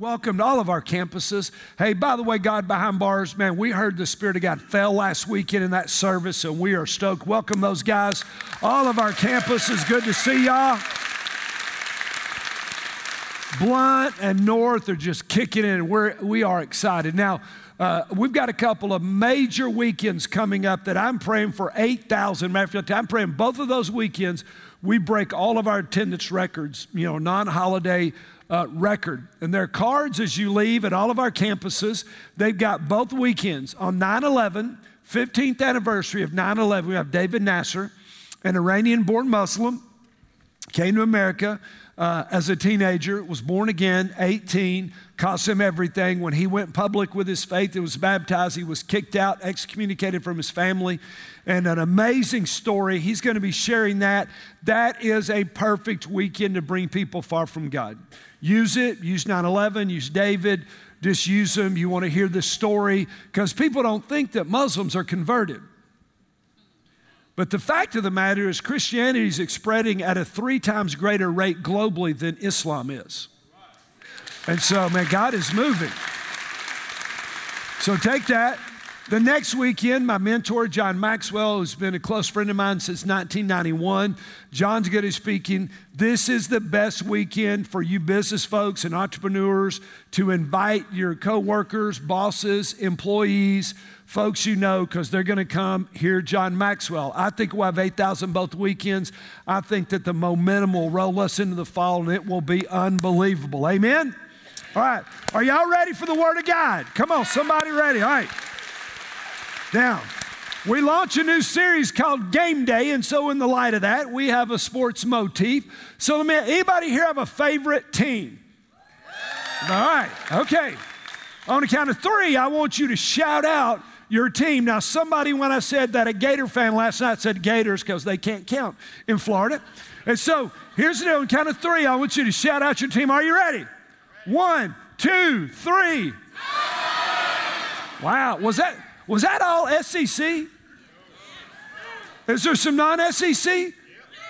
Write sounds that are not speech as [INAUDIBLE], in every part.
Welcome to all of our campuses. Hey, by the way, God behind bars, man, we heard the Spirit of God fell last weekend in that service, and we are stoked. Welcome those guys. All of our campuses, good to see y'all. Blount and North are just kicking in, and we're, we are excited. Now, uh, we've got a couple of major weekends coming up that I'm praying for 8,000. Matter of fact, I'm praying both of those weekends we break all of our attendance records, you know, non holiday uh, record. And their cards as you leave at all of our campuses, they've got both weekends on 9 11, 15th anniversary of 9 11. We have David Nasser, an Iranian born Muslim, came to America uh, as a teenager, was born again, 18, cost him everything. When he went public with his faith and was baptized, he was kicked out, excommunicated from his family, and an amazing story. He's going to be sharing that. That is a perfect weekend to bring people far from God. Use it, use 9 11, use David, just use them. You want to hear this story because people don't think that Muslims are converted. But the fact of the matter is, Christianity is spreading at a three times greater rate globally than Islam is. And so, man, God is moving. So take that. The next weekend, my mentor, John Maxwell, who's been a close friend of mine since 1991, John's going to be speaking. This is the best weekend for you business folks and entrepreneurs to invite your coworkers, bosses, employees, folks you know, because they're going to come hear John Maxwell. I think we'll have 8,000 both weekends. I think that the momentum will roll us into the fall and it will be unbelievable. Amen? All right. Are y'all ready for the Word of God? Come on, somebody ready. All right. Now, we launch a new series called Game Day, and so in the light of that, we have a sports motif. So let me, anybody here have a favorite team? All right, okay. On the count of three, I want you to shout out your team. Now, somebody, when I said that a Gator fan last night said Gators because they can't count in Florida. And so here's the deal. On count of three, I want you to shout out your team. Are you ready? One, two, three. Wow, was that was that all SEC? Is there some non-SEC?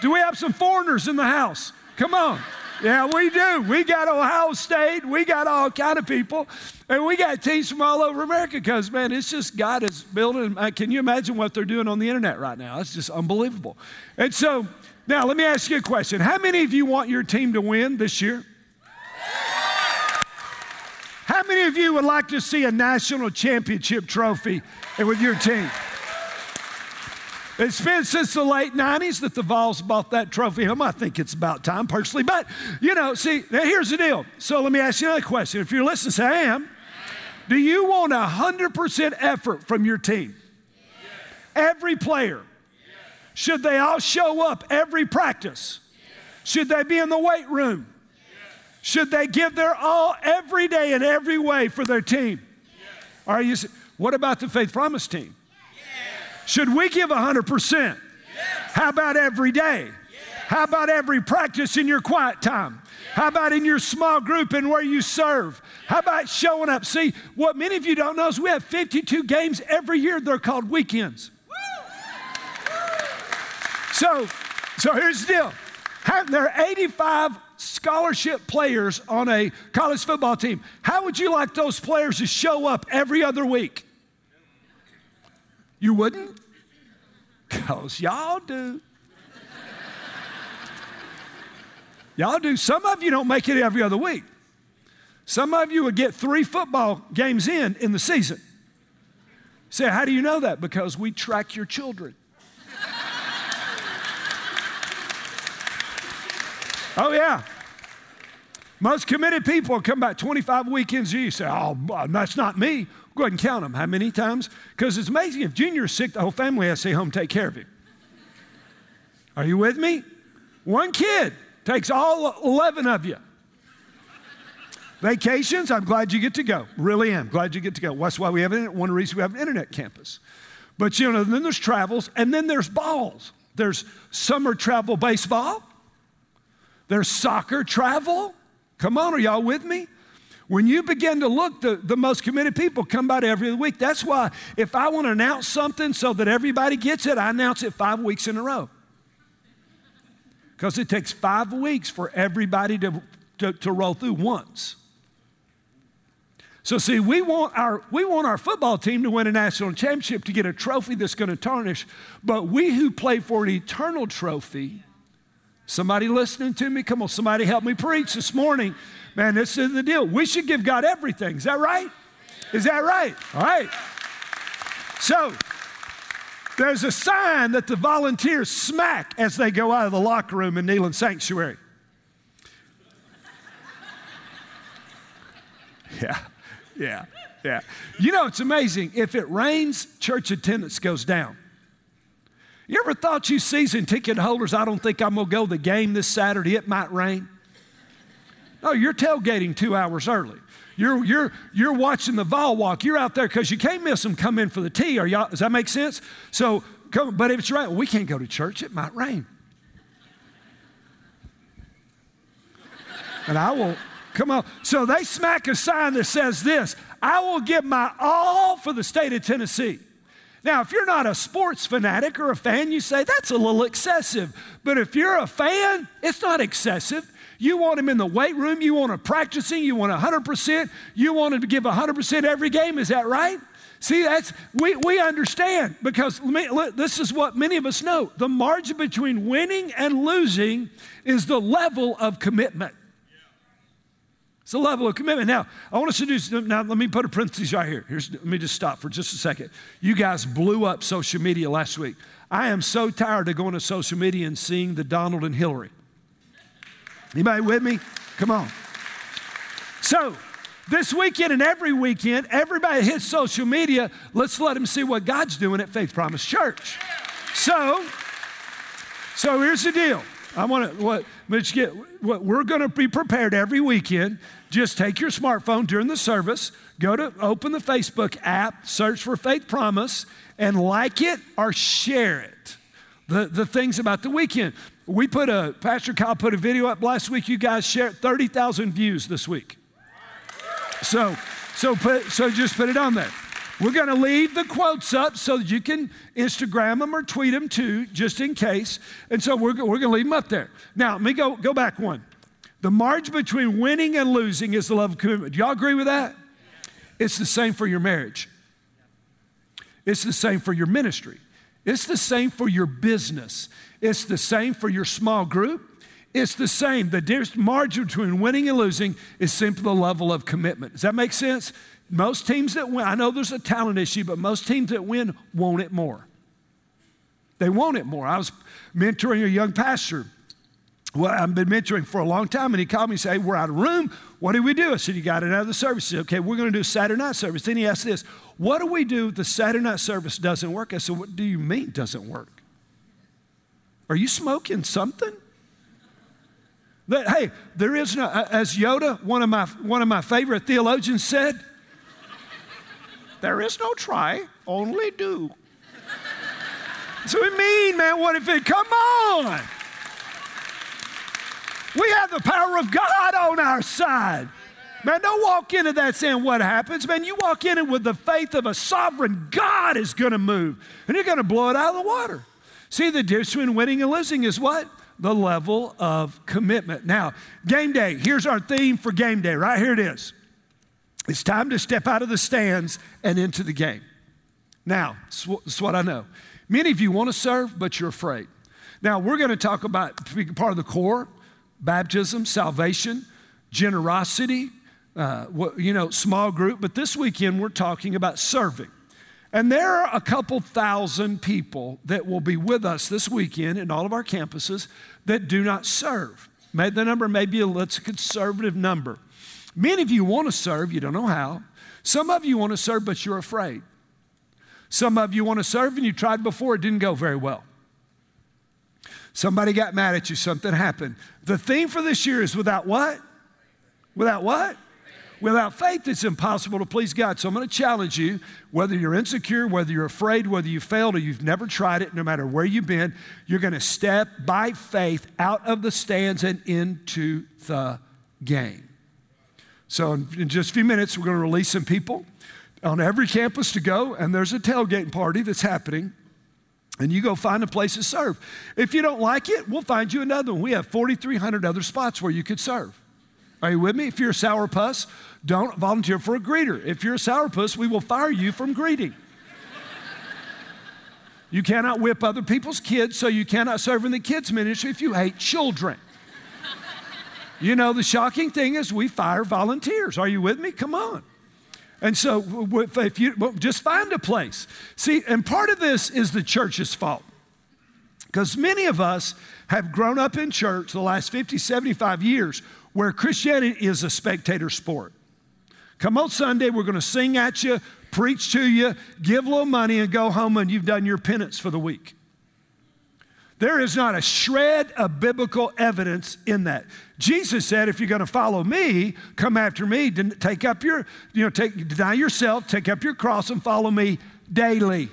Do we have some foreigners in the house? Come on. Yeah, we do. We got Ohio State. We got all kind of people. And we got teams from all over America because, man, it's just God is building. Uh, can you imagine what they're doing on the internet right now? It's just unbelievable. And so, now let me ask you a question. How many of you want your team to win this year? How many of you would like to see a national championship trophy with your team? It's been since the late 90s that the Vols bought that trophy home. I think it's about time, personally. But, you know, see, here's the deal. So let me ask you another question. If you're listening, say, I am. Do you want 100% effort from your team? Every player. Should they all show up every practice? Should they be in the weight room? Should they give their all every day in every way for their team? Are you? What about the Faith Promise team? Should we give 100%? How about every day? How about every practice in your quiet time? How about in your small group and where you serve? How about showing up? See, what many of you don't know is we have 52 games every year. They're called weekends. So, so here's the deal. There are 85 scholarship players on a college football team. How would you like those players to show up every other week? You wouldn't? Because y'all do. y'all do. Some of you don't make it every other week. Some of you would get three football games in in the season. Say, how do you know that? Because we track your children. Oh, yeah. Most committed people come back 25 weekends a year. You say, oh, that's not me. Go ahead and count them. How many times? Because it's amazing. If Junior's sick, the whole family has to stay home take care of him. Are you with me? One kid takes all 11 of you. Vacations, I'm glad you get to go. Really am. Glad you get to go. That's why we have one reason we have an internet campus. But you know, then there's travels, and then there's balls. There's summer travel baseball. There's soccer travel. Come on, are y'all with me? When you begin to look, the, the most committed people come by every week. That's why if I want to announce something so that everybody gets it, I announce it five weeks in a row. Because it takes five weeks for everybody to, to, to roll through once. So see, we want our we want our football team to win a national championship to get a trophy that's going to tarnish, but we who play for an eternal trophy, somebody listening to me, come on, somebody help me preach this morning. Man, this is the deal. We should give God everything. Is that right? Is that right? All right. So, there's a sign that the volunteers smack as they go out of the locker room in Neyland Sanctuary. [LAUGHS] Yeah, yeah, yeah. You know, it's amazing. If it rains, church attendance goes down. You ever thought you season ticket holders, I don't think I'm going to go to the game this Saturday, it might rain? No, you're tailgating two hours early. You're, you're, you're watching the vol walk. You're out there because you can't miss them come in for the tea. Are y'all, does that make sense? So, come, but if it's right, we can't go to church. It might rain. And I will Come on. So they smack a sign that says this I will give my all for the state of Tennessee. Now, if you're not a sports fanatic or a fan, you say that's a little excessive. But if you're a fan, it's not excessive. You want him in the weight room, you want him practicing, you want 100%, you want him to give 100% every game. Is that right? See, that's we, we understand because this is what many of us know. The margin between winning and losing is the level of commitment. It's a level of commitment. Now, I want us to do, now let me put a parenthesis right here. Here's, let me just stop for just a second. You guys blew up social media last week. I am so tired of going to social media and seeing the Donald and Hillary. Anybody with me? Come on. So, this weekend and every weekend, everybody hits social media. Let's let them see what God's doing at Faith Promise Church. So, so here's the deal. I want to what let's get we're going to be prepared every weekend. Just take your smartphone during the service, go to open the Facebook app, search for Faith Promise, and like it or share it. The, the things about the weekend. We put a Pastor Kyle put a video up last week. You guys shared 30,000 views this week. So so put so just put it on there. We're going to leave the quotes up so that you can Instagram them or tweet them too, just in case. And so we're, we're going to leave them up there. Now, let me go, go back one. The margin between winning and losing is the love of commitment. Do y'all agree with that? It's the same for your marriage. It's the same for your ministry. It's the same for your business. It's the same for your small group. It's the same. The margin between winning and losing is simply the level of commitment. Does that make sense? Most teams that win, I know there's a talent issue, but most teams that win want it more. They want it more. I was mentoring a young pastor. Well, I've been mentoring for a long time, and he called me and said, Hey, we're out of room. What do we do? I said, You got another service. He said, Okay, we're going to do a Saturday night service. Then he asked this, What do we do if the Saturday night service doesn't work? I said, What do you mean doesn't work? Are you smoking something? That, hey, there is no, as Yoda, one of my, one of my favorite theologians said, there is no try, only do. So we mean, man, what if it, come on. We have the power of God on our side. Man, don't walk into that saying what happens. Man, you walk in it with the faith of a sovereign God is going to move, and you're going to blow it out of the water. See, the difference between winning and losing is what? The level of commitment. Now, game day. Here's our theme for game day. Right here it is. It's time to step out of the stands and into the game. Now, that's what I know. Many of you want to serve, but you're afraid. Now, we're going to talk about being part of the core baptism, salvation, generosity, uh, you know, small group. But this weekend, we're talking about serving. And there are a couple thousand people that will be with us this weekend in all of our campuses that do not serve. The number may be a, let's a conservative number. Many of you want to serve, you don't know how. Some of you want to serve, but you're afraid. Some of you want to serve and you tried before, it didn't go very well. Somebody got mad at you, something happened. The theme for this year is without what? Without what? Without faith, it's impossible to please God. So I'm going to challenge you whether you're insecure, whether you're afraid, whether you failed, or you've never tried it, no matter where you've been, you're going to step by faith out of the stands and into the game. So, in just a few minutes, we're going to release some people on every campus to go, and there's a tailgating party that's happening. And you go find a place to serve. If you don't like it, we'll find you another one. We have 4,300 other spots where you could serve. Are you with me? If you're a sourpuss, don't volunteer for a greeter. If you're a sourpuss, we will fire you from greeting. you cannot whip other people's kids, so you cannot serve in the kids' ministry if you hate children. You know, the shocking thing is we fire volunteers. Are you with me? Come on. And so, if you just find a place. See, and part of this is the church's fault. Because many of us have grown up in church the last 50, 75 years where Christianity is a spectator sport. Come on Sunday, we're going to sing at you, preach to you, give a little money, and go home, and you've done your penance for the week. There is not a shred of biblical evidence in that. Jesus said, if you're going to follow me, come after me, take up your, you know, take, deny yourself, take up your cross and follow me daily.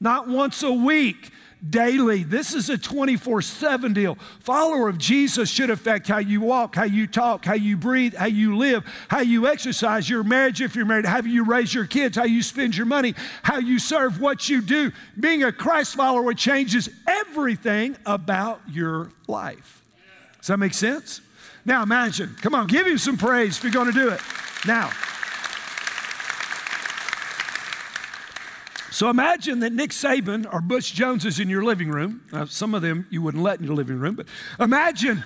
Not once a week, daily. This is a 24 7 deal. Follower of Jesus should affect how you walk, how you talk, how you breathe, how you live, how you exercise your marriage if you're married, how you raise your kids, how you spend your money, how you serve, what you do. Being a Christ follower changes everything about your life. Does that make sense? Now imagine, come on, give him some praise if you're going to do it. Now, So imagine that Nick Saban or Butch Jones is in your living room. Now, some of them you wouldn't let in your living room, but imagine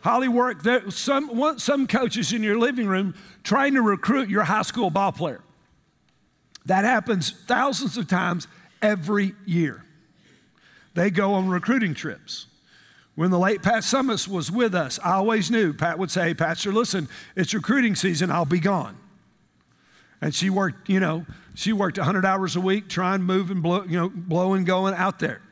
Holly work some, some coaches in your living room trying to recruit your high school ball player. That happens thousands of times every year. They go on recruiting trips. When the late Pat Summitt was with us, I always knew Pat would say, Pastor, listen, it's recruiting season, I'll be gone. And she worked, you know, she worked 100 hours a week trying, moving, blow, you know, blowing, going out there.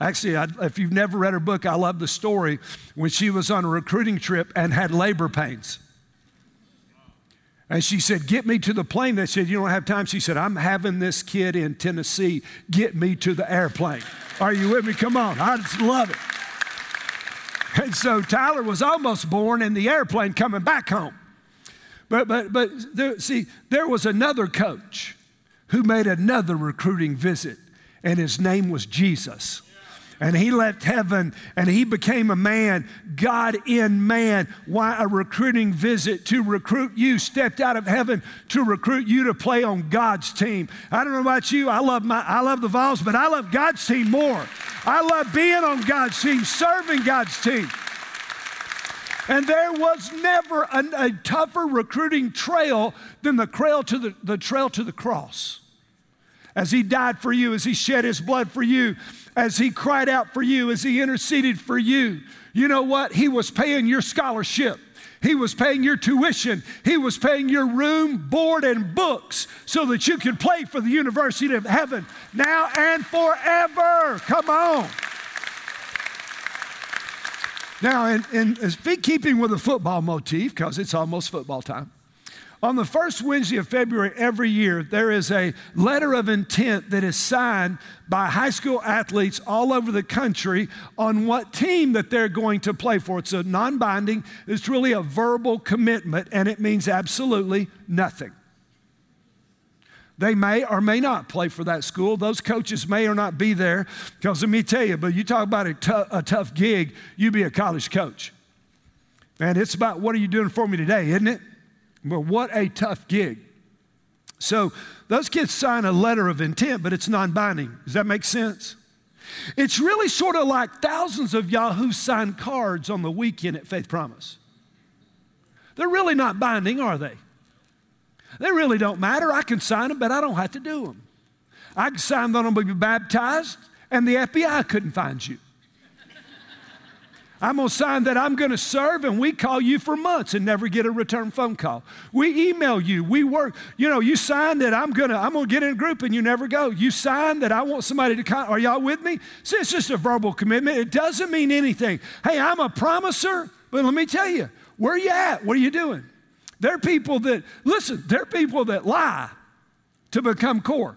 Actually, I, if you've never read her book, I love the story when she was on a recruiting trip and had labor pains. And she said, Get me to the plane. They said, You don't have time. She said, I'm having this kid in Tennessee. Get me to the airplane. Are you with me? Come on. I just love it. And so Tyler was almost born in the airplane coming back home. But, but, but there, see, there was another coach who made another recruiting visit, and his name was Jesus. And he left heaven and he became a man, God in man. Why a recruiting visit to recruit you, stepped out of heaven to recruit you to play on God's team. I don't know about you, I love, my, I love the Vols, but I love God's team more. I love being on God's team, serving God's team. And there was never a, a tougher recruiting trail than the trail to the, the trail to the cross. As he died for you, as he shed his blood for you, as he cried out for you, as he interceded for you. You know what? He was paying your scholarship. He was paying your tuition. He was paying your room, board, and books so that you could play for the University of Heaven now and forever. Come on. Now, in, in, in keeping with the football motif, because it's almost football time, on the first Wednesday of February every year, there is a letter of intent that is signed by high school athletes all over the country on what team that they're going to play for. It's a non binding, it's really a verbal commitment, and it means absolutely nothing. They may or may not play for that school. Those coaches may or not be there. Because let me tell you, but you talk about a, t- a tough gig, you be a college coach. Man, it's about what are you doing for me today, isn't it? Well, what a tough gig. So those kids sign a letter of intent, but it's non binding. Does that make sense? It's really sort of like thousands of y'all who sign cards on the weekend at Faith Promise. They're really not binding, are they? They really don't matter. I can sign them, but I don't have to do them. I can sign them on to be baptized, and the FBI couldn't find you. I'm going to sign that I'm going to serve, and we call you for months and never get a return phone call. We email you. We work. You know, you sign that I'm going to I'm going to get in a group, and you never go. You sign that I want somebody to. Con- Are y'all with me? See, it's just a verbal commitment. It doesn't mean anything. Hey, I'm a promiser, but let me tell you, where you at? What are you doing? There are people that, listen, there are people that lie to become core.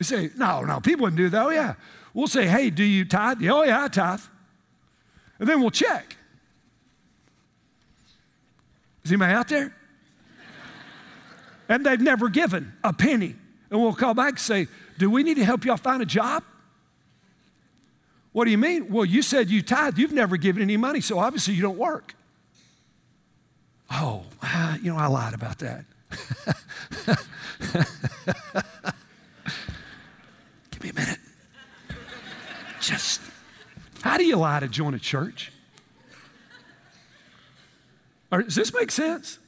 You say, no, no, people wouldn't do that. Oh, yeah. We'll say, hey, do you tithe? Oh, yeah, I tithe. And then we'll check. Is anybody out there? and they've never given a penny. And we'll call back and say, do we need to help y'all find a job? What do you mean? Well, you said you tithe. You've never given any money, so obviously you don't work. Oh, you know, I lied about that. [LAUGHS] Give me a minute. Just, how do you lie to join a church? Or, does this make sense?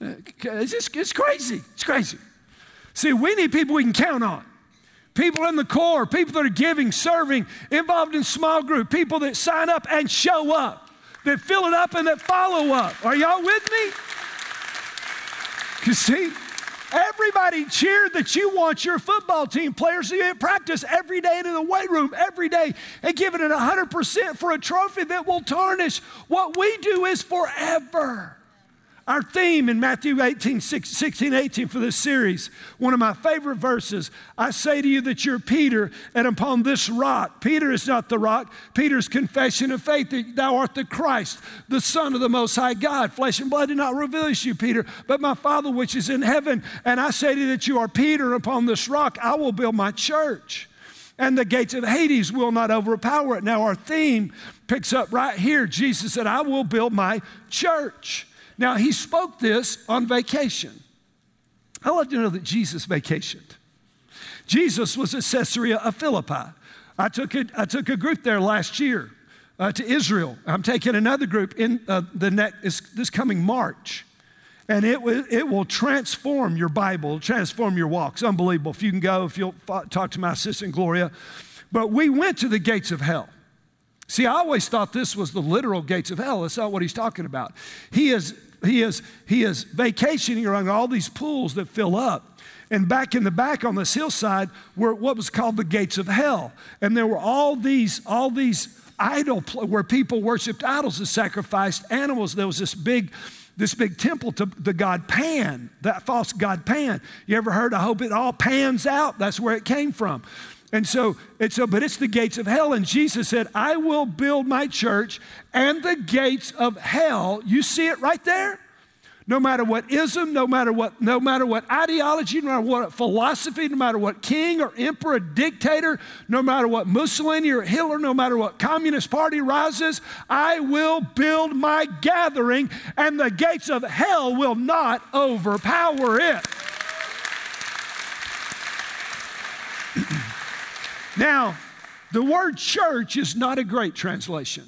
Uh, it's, just, it's crazy. It's crazy. See, we need people we can count on. People in the core, people that are giving, serving, involved in small group, people that sign up and show up, that fill it up and that follow up. Are y'all with me? You see, everybody cheered that you want your football team players to practice every day in the weight room every day and giving it 100% for a trophy that will tarnish. What we do is forever. Our theme in Matthew 18, 16, 18 for this series, one of my favorite verses, I say to you that you're Peter, and upon this rock, Peter is not the rock, Peter's confession of faith that thou art the Christ, the Son of the Most High God. Flesh and blood did not reveal this to you, Peter, but my Father which is in heaven. And I say to you that you are Peter, upon this rock I will build my church and the gates of Hades will not overpower it. Now, our theme picks up right here. Jesus said, I will build my church. Now, he spoke this on vacation. I love to know that Jesus vacationed. Jesus was at Caesarea of Philippi. I took a, I took a group there last year uh, to Israel. I'm taking another group in uh, the next, this coming March. And it, w- it will transform your Bible, transform your walk. It's unbelievable. If you can go, if you'll talk to my assistant Gloria. But we went to the gates of hell. See, I always thought this was the literal gates of hell. That's not what he's talking about. He is he is, he is vacationing around all these pools that fill up. And back in the back on this hillside were what was called the gates of hell. And there were all these, all these idol where people worshiped idols and sacrificed animals. There was this big, this big temple to the god Pan, that false god Pan. You ever heard? I hope it all pans out. That's where it came from. And so, it's so, but it's the gates of hell. And Jesus said, I will build my church and the gates of hell. You see it right there? No matter what ism, no matter what, no matter what ideology, no matter what philosophy, no matter what king or emperor, dictator, no matter what Mussolini or Hitler, no matter what communist party rises, I will build my gathering, and the gates of hell will not overpower it. [CLEARS THROAT] Now, the word church is not a great translation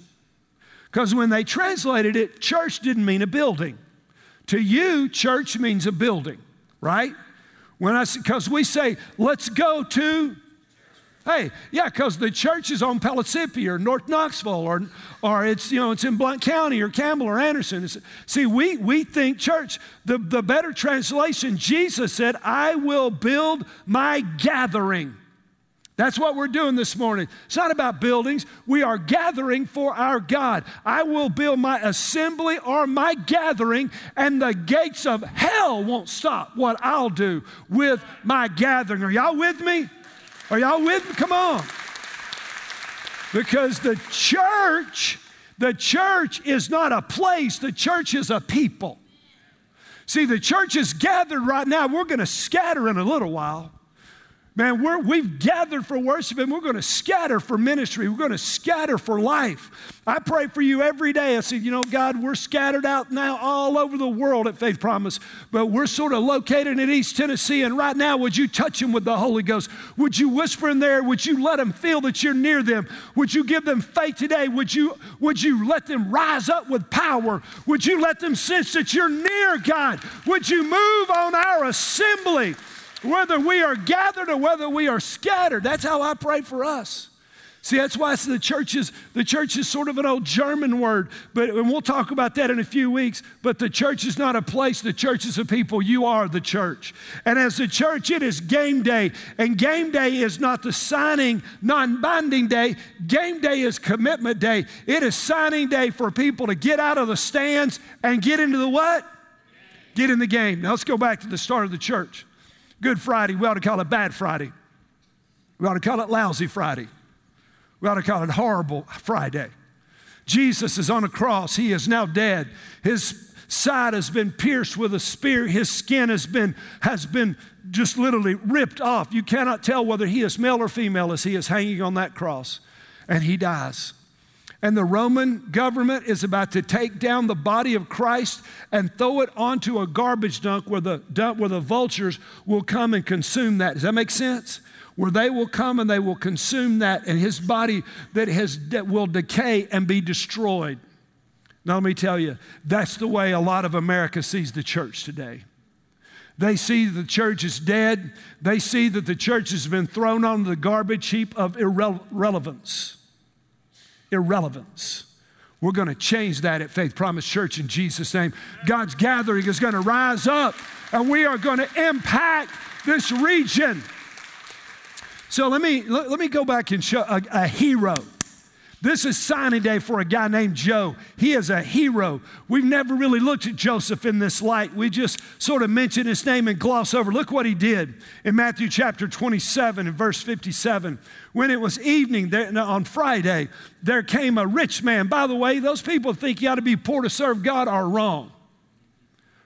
because when they translated it, church didn't mean a building. To you, church means a building, right? When I because we say, let's go to Hey, yeah, because the church is on Pellissippi or North Knoxville or, or it's, you know, it's in Blount County or Campbell or Anderson. It's, see, we, we think church, the, the better translation, Jesus said, I will build my gathering. That's what we're doing this morning. It's not about buildings. We are gathering for our God. I will build my assembly or my gathering, and the gates of hell won't stop what I'll do with my gathering. Are y'all with me? Are y'all with me? Come on. Because the church, the church is not a place, the church is a people. See, the church is gathered right now. We're going to scatter in a little while. Man, we're, we've gathered for worship and we're going to scatter for ministry. We're going to scatter for life. I pray for you every day. I say, you know, God, we're scattered out now all over the world at Faith Promise, but we're sort of located in East Tennessee. And right now, would you touch them with the Holy Ghost? Would you whisper in there? Would you let them feel that you're near them? Would you give them faith today? Would you, would you let them rise up with power? Would you let them sense that you're near God? Would you move on our assembly? Whether we are gathered or whether we are scattered. That's how I pray for us. See, that's why the church is the church is sort of an old German word, but and we'll talk about that in a few weeks. But the church is not a place, the church is a people. You are the church. And as the church, it is game day. And game day is not the signing, non-binding day. Game day is commitment day. It is signing day for people to get out of the stands and get into the what? Get in the game. Now let's go back to the start of the church. Good Friday, we ought to call it Bad Friday. We ought to call it Lousy Friday. We ought to call it Horrible Friday. Jesus is on a cross. He is now dead. His side has been pierced with a spear. His skin has been, has been just literally ripped off. You cannot tell whether he is male or female as he is hanging on that cross. And he dies. And the Roman government is about to take down the body of Christ and throw it onto a garbage dump where the, dump where the vultures will come and consume that. Does that make sense? Where they will come and they will consume that, and his body that has, that will decay and be destroyed. Now, let me tell you, that's the way a lot of America sees the church today. They see the church is dead. They see that the church has been thrown on the garbage heap of irrelevance irrelevance. We're going to change that at Faith Promise Church in Jesus' name. God's gathering is going to rise up and we are going to impact this region. So let me, let, let me go back and show a, a hero. This is signing day for a guy named Joe. He is a hero. We've never really looked at Joseph in this light. We just sort of mention his name and gloss over. Look what he did in Matthew chapter 27 and verse 57. When it was evening on Friday, there came a rich man. By the way, those people think you ought to be poor to serve God are wrong.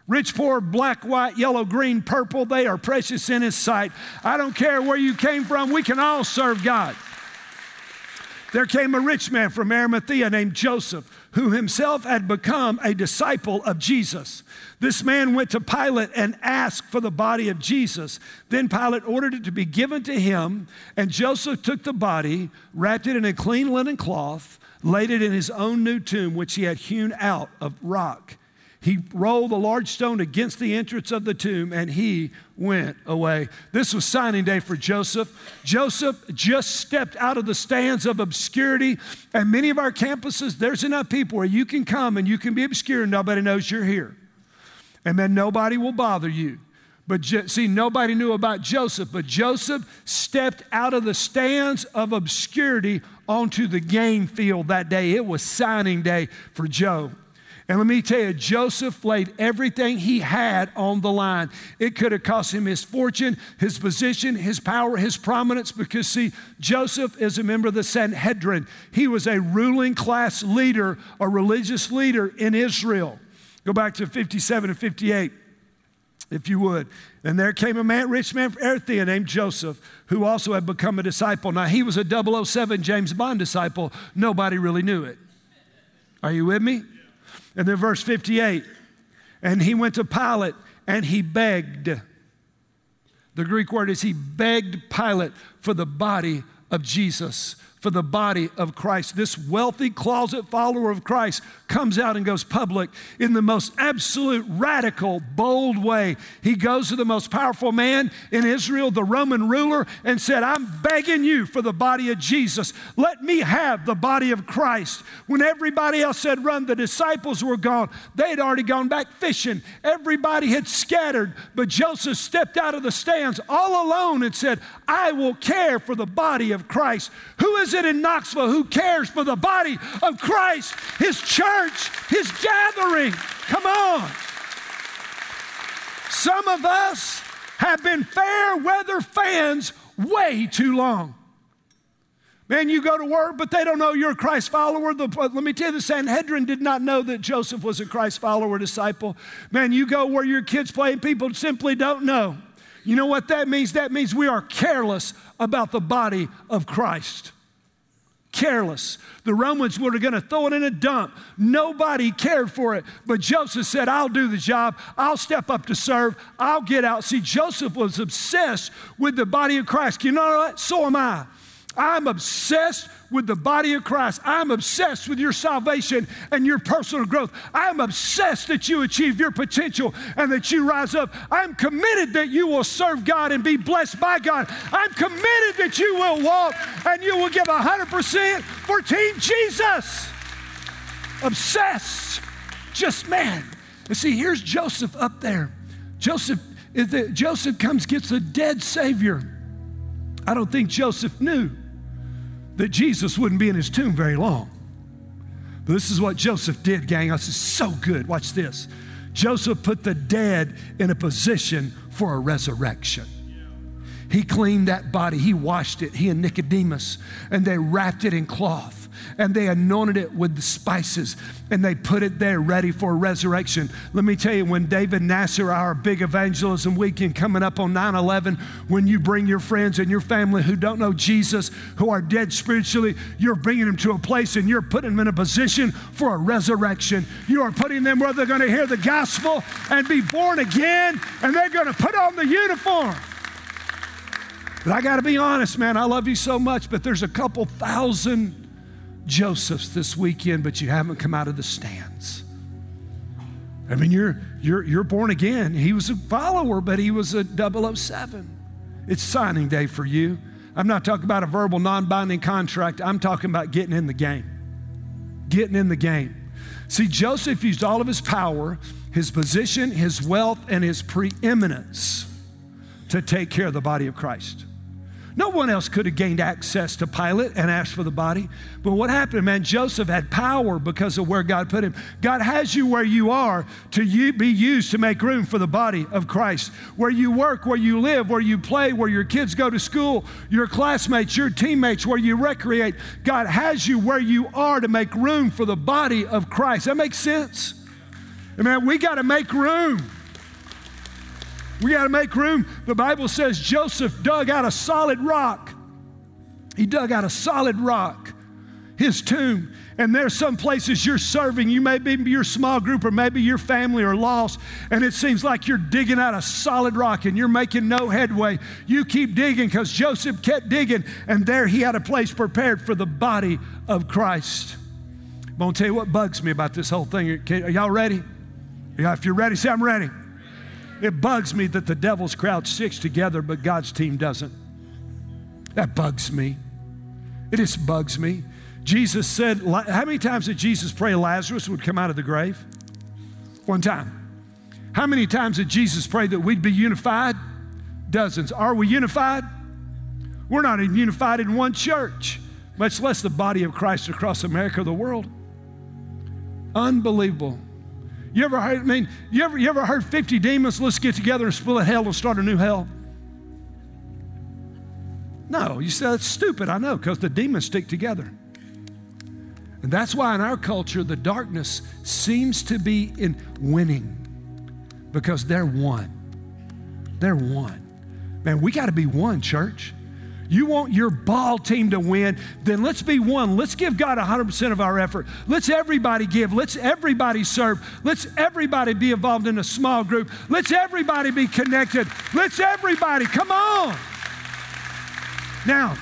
Rich, poor, black, white, yellow, green, purple, they are precious in His sight. I don't care where you came from, we can all serve God. There came a rich man from Arimathea named Joseph, who himself had become a disciple of Jesus. This man went to Pilate and asked for the body of Jesus. Then Pilate ordered it to be given to him, and Joseph took the body, wrapped it in a clean linen cloth, laid it in his own new tomb, which he had hewn out of rock. He rolled a large stone against the entrance of the tomb and he went away. This was signing day for Joseph. Joseph just stepped out of the stands of obscurity. And many of our campuses, there's enough people where you can come and you can be obscure and nobody knows you're here. And then nobody will bother you. But see, nobody knew about Joseph, but Joseph stepped out of the stands of obscurity onto the game field that day. It was signing day for Joe. And let me tell you, Joseph laid everything he had on the line. It could have cost him his fortune, his position, his power, his prominence, because see, Joseph is a member of the Sanhedrin. He was a ruling class leader, a religious leader in Israel. Go back to 57 and 58 if you would. And there came a man, rich man from Arimathea named Joseph, who also had become a disciple. Now, he was a 007 James Bond disciple. Nobody really knew it. Are you with me? And then verse 58 and he went to Pilate and he begged. The Greek word is he begged Pilate for the body of Jesus for the body of Christ. This wealthy closet follower of Christ comes out and goes public in the most absolute, radical, bold way. He goes to the most powerful man in Israel, the Roman ruler, and said, I'm begging you for the body of Jesus. Let me have the body of Christ. When everybody else had run, the disciples were gone. They had already gone back fishing. Everybody had scattered, but Joseph stepped out of the stands all alone and said, I will care for the body of Christ. Who is in Knoxville who cares for the body of Christ, his church, his gathering? Come on. Some of us have been fair weather fans way too long. Man, you go to work, but they don't know you're a Christ follower. The, uh, let me tell you, the Sanhedrin did not know that Joseph was a Christ follower disciple. Man, you go where your kids play, and people simply don't know. You know what that means? That means we are careless about the body of Christ careless. The Romans were going to throw it in a dump. Nobody cared for it. But Joseph said, I'll do the job. I'll step up to serve. I'll get out. See, Joseph was obsessed with the body of Christ. You know what? So am I. I'm obsessed with the body of Christ. I'm obsessed with your salvation and your personal growth. I'm obsessed that you achieve your potential and that you rise up. I'm committed that you will serve God and be blessed by God. I'm committed that you will walk and you will give 100% for Team Jesus. Obsessed. Just man. And see, here's Joseph up there. Joseph, the, Joseph comes, gets a dead Savior. I don't think Joseph knew that Jesus wouldn't be in his tomb very long. But this is what Joseph did, gang. This is so good. Watch this. Joseph put the dead in a position for a resurrection. He cleaned that body, he washed it, he and Nicodemus, and they wrapped it in cloth and they anointed it with the spices and they put it there ready for resurrection. Let me tell you, when David Nasser, our big evangelism weekend coming up on 9 11, when you bring your friends and your family who don't know Jesus, who are dead spiritually, you're bringing them to a place and you're putting them in a position for a resurrection. You are putting them where they're going to hear the gospel and be born again, and they're going to put on the uniform. But I got to be honest, man, I love you so much, but there's a couple thousand Josephs this weekend, but you haven't come out of the stands. I mean, you're, you're, you're born again. He was a follower, but he was a 007. It's signing day for you. I'm not talking about a verbal, non binding contract. I'm talking about getting in the game. Getting in the game. See, Joseph used all of his power, his position, his wealth, and his preeminence to take care of the body of Christ. No one else could have gained access to Pilate and asked for the body. But what happened, man? Joseph had power because of where God put him. God has you where you are to be used to make room for the body of Christ. Where you work, where you live, where you play, where your kids go to school, your classmates, your teammates, where you recreate. God has you where you are to make room for the body of Christ. That makes sense? Man, we got to make room. We got to make room. The Bible says Joseph dug out a solid rock. He dug out a solid rock, his tomb. And there's some places you're serving. You may be your small group or maybe your family are lost, and it seems like you're digging out a solid rock and you're making no headway. You keep digging because Joseph kept digging, and there he had a place prepared for the body of Christ. I'm to tell you what bugs me about this whole thing. Are y'all ready? If you're ready, say, I'm ready. It bugs me that the devil's crowd sticks together, but God's team doesn't. That bugs me. It just bugs me. Jesus said, how many times did Jesus pray Lazarus would come out of the grave? One time. How many times did Jesus pray that we'd be unified? Dozens. Are we unified? We're not even unified in one church, much less the body of Christ across America or the world. Unbelievable. You ever heard, I mean, you ever, you ever heard 50 demons, let's get together and split hell and start a new hell? No, you say that's stupid. I know, because the demons stick together. And that's why in our culture, the darkness seems to be in winning because they're one. They're one. Man, we got to be one, church. You want your ball team to win, then let's be one. Let's give God 100% of our effort. Let's everybody give. Let's everybody serve. Let's everybody be involved in a small group. Let's everybody be connected. Let's everybody, come on. Now,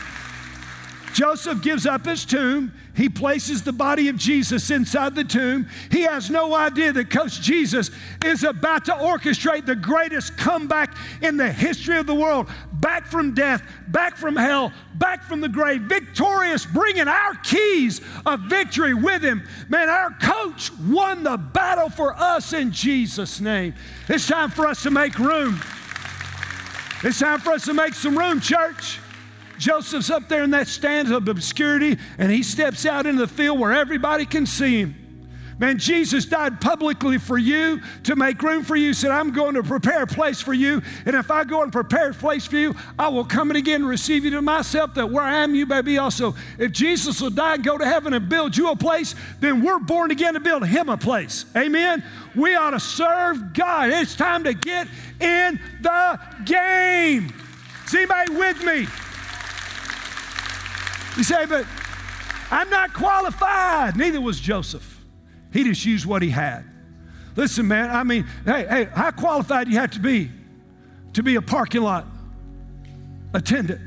Joseph gives up his tomb. He places the body of Jesus inside the tomb. He has no idea that Coach Jesus is about to orchestrate the greatest comeback in the history of the world. Back from death, back from hell, back from the grave, victorious, bringing our keys of victory with him. Man, our coach won the battle for us in Jesus' name. It's time for us to make room. It's time for us to make some room, church. Joseph's up there in that stand of obscurity, and he steps out into the field where everybody can see him. Man, Jesus died publicly for you to make room for you. Said, I'm going to prepare a place for you. And if I go and prepare a place for you, I will come and again receive you to myself, that where I am, you may be also. If Jesus will die and go to heaven and build you a place, then we're born again to build him a place. Amen? We ought to serve God. It's time to get in the game. Is anybody with me? You say, but I'm not qualified. Neither was Joseph. He just used what he had. Listen, man, I mean, hey, hey, how qualified do you have to be to be a parking lot attendant?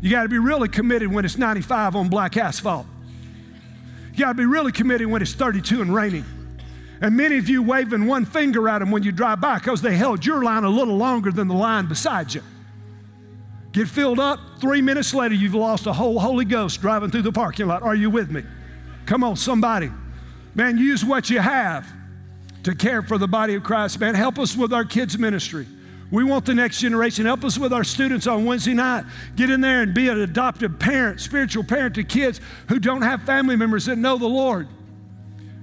You got to be really committed when it's 95 on black asphalt. You got to be really committed when it's 32 and raining. And many of you waving one finger at them when you drive by because they held your line a little longer than the line beside you. Get filled up. Three minutes later, you've lost a whole Holy Ghost driving through the parking lot. Are you with me? Come on, somebody. Man, use what you have to care for the body of Christ. Man, help us with our kids' ministry. We want the next generation. Help us with our students on Wednesday night. Get in there and be an adoptive parent, spiritual parent to kids who don't have family members that know the Lord.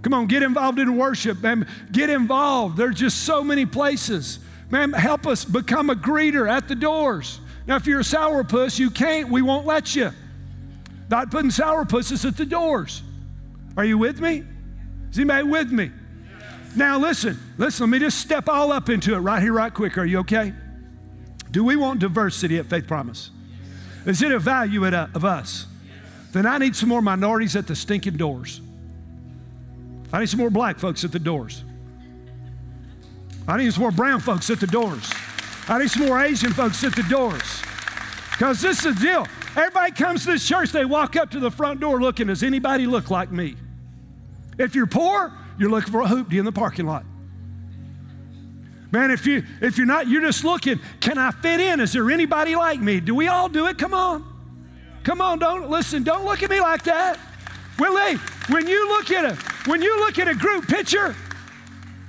Come on, get involved in worship, man. Get involved. There's just so many places. Man, help us become a greeter at the doors. Now, if you're a sourpuss, you can't, we won't let you. Not putting sourpusses at the doors. Are you with me? Is anybody with me? Now listen, listen, let me just step all up into it right here, right quick. Are you okay? Do we want diversity at Faith Promise? Is it a value uh, of us? Then I need some more minorities at the stinking doors. I need some more black folks at the doors. I need some more brown folks at the doors. I need some more Asian folks at the doors. Because this is the deal. Everybody comes to this church, they walk up to the front door looking, does anybody look like me? If you're poor, you're looking for a hoopty in the parking lot. Man, if you if you're not, you're just looking, can I fit in? Is there anybody like me? Do we all do it? Come on. Come on, don't listen, don't look at me like that. Willie, when you look at a when you look at a group picture,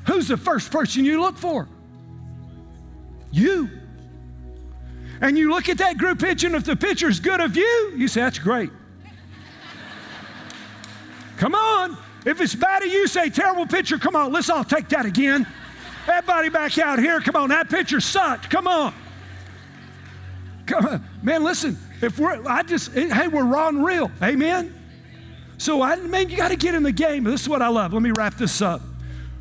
who's the first person you look for? You. And you look at that group picture, and if the picture's good of you, you say, That's great. come on. If it's bad of you, say, Terrible picture. Come on, let's all take that again. Everybody back out here. Come on, that picture sucked. Come on. Come on. Man, listen, if we're, I just, hey, we're raw and real. Amen? So, I mean, you got to get in the game. This is what I love. Let me wrap this up.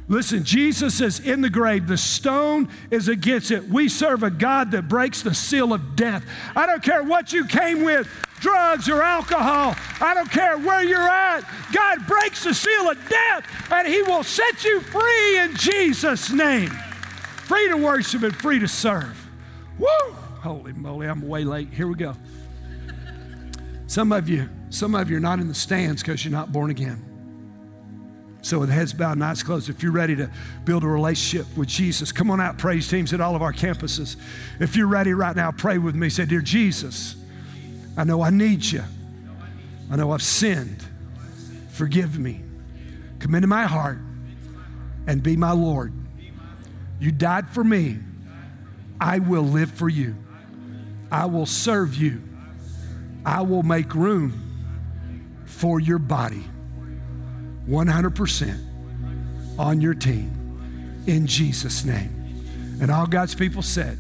Listen, Jesus is in the grave. The stone is against it. We serve a God that breaks the seal of death. I don't care what you came with drugs or alcohol. I don't care where you're at. God breaks the seal of death and He will set you free in Jesus' name. Free to worship and free to serve. Woo! Holy moly, I'm way late. Here we go. Some of you, some of you are not in the stands because you're not born again. So, with heads bowed and eyes closed, if you're ready to build a relationship with Jesus, come on out, praise teams at all of our campuses. If you're ready right now, pray with me. Say, Dear Jesus, I know I need you. I know I've sinned. Forgive me. Come into my heart and be my Lord. You died for me. I will live for you. I will serve you. I will make room for your body. 100% on your team in Jesus' name. And all God's people said,